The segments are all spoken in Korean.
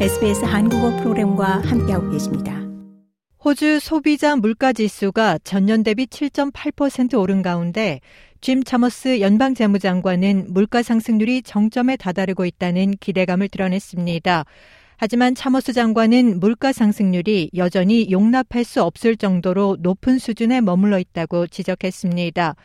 SBS 한국어 프로그램과 함께하고 계십니다. 호주 소비자 물가 지수가 전년 대비 7.8% 오른 가운데 짐 차머스 연방 재무장관은 물가 상승률이 정점에 다다르고 있다는 기대감을 드러냈습니다. 하지만 차머스 장관은 물가 상승률이 여전히 용납할 수 없을 정도로 높은 수준에 머물러 있다고 지적했습니다.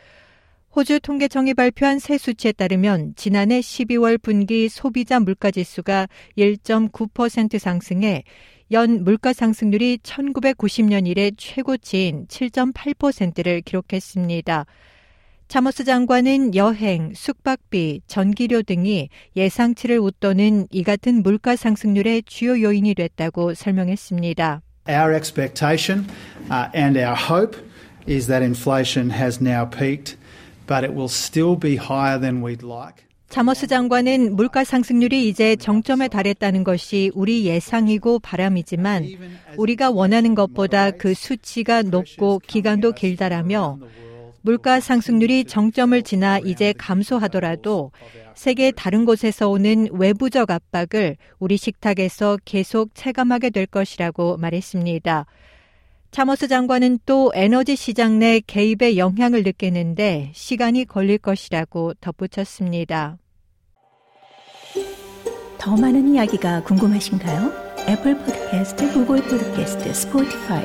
호주 통계청이 발표한 새 수치에 따르면 지난해 12월 분기 소비자 물가 지수가 1.9% 상승해 연 물가 상승률이 1990년 이래 최고치인 7.8%를 기록했습니다. 차머스 장관은 여행, 숙박비, 전기료 등이 예상치를 웃도는 이 같은 물가 상승률의 주요 요인이 됐다고 설명했습니다. Our expectation uh, and our hope is that inflation has now peaked, but it will still be higher than we'd like. 차머스 장관은 물가 상승률이 이제 정점에 달했다는 것이 우리 예상이고 바람이지만 우리가 원하는 것보다 그 수치가 높고 기간도 길다라며 물가 상승률이 정점을 지나 이제 감소하더라도 세계 다른 곳에서 오는 외부적 압박을 우리 식탁에서 계속 체감하게 될 것이라고 말했습니다. 차머스 장관은 또 에너지 시장 내 개입의 영향을 느끼는데 시간이 걸릴 것이라고 덧붙였습니다. 더 많은 이야기가 궁금하신가요? 애플 포드캐스트, 구글 포드캐스트, 스포티파이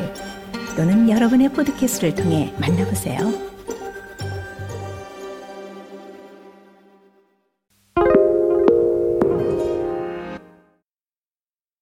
또는 여러분의 포드캐스트를 통해 만나보세요.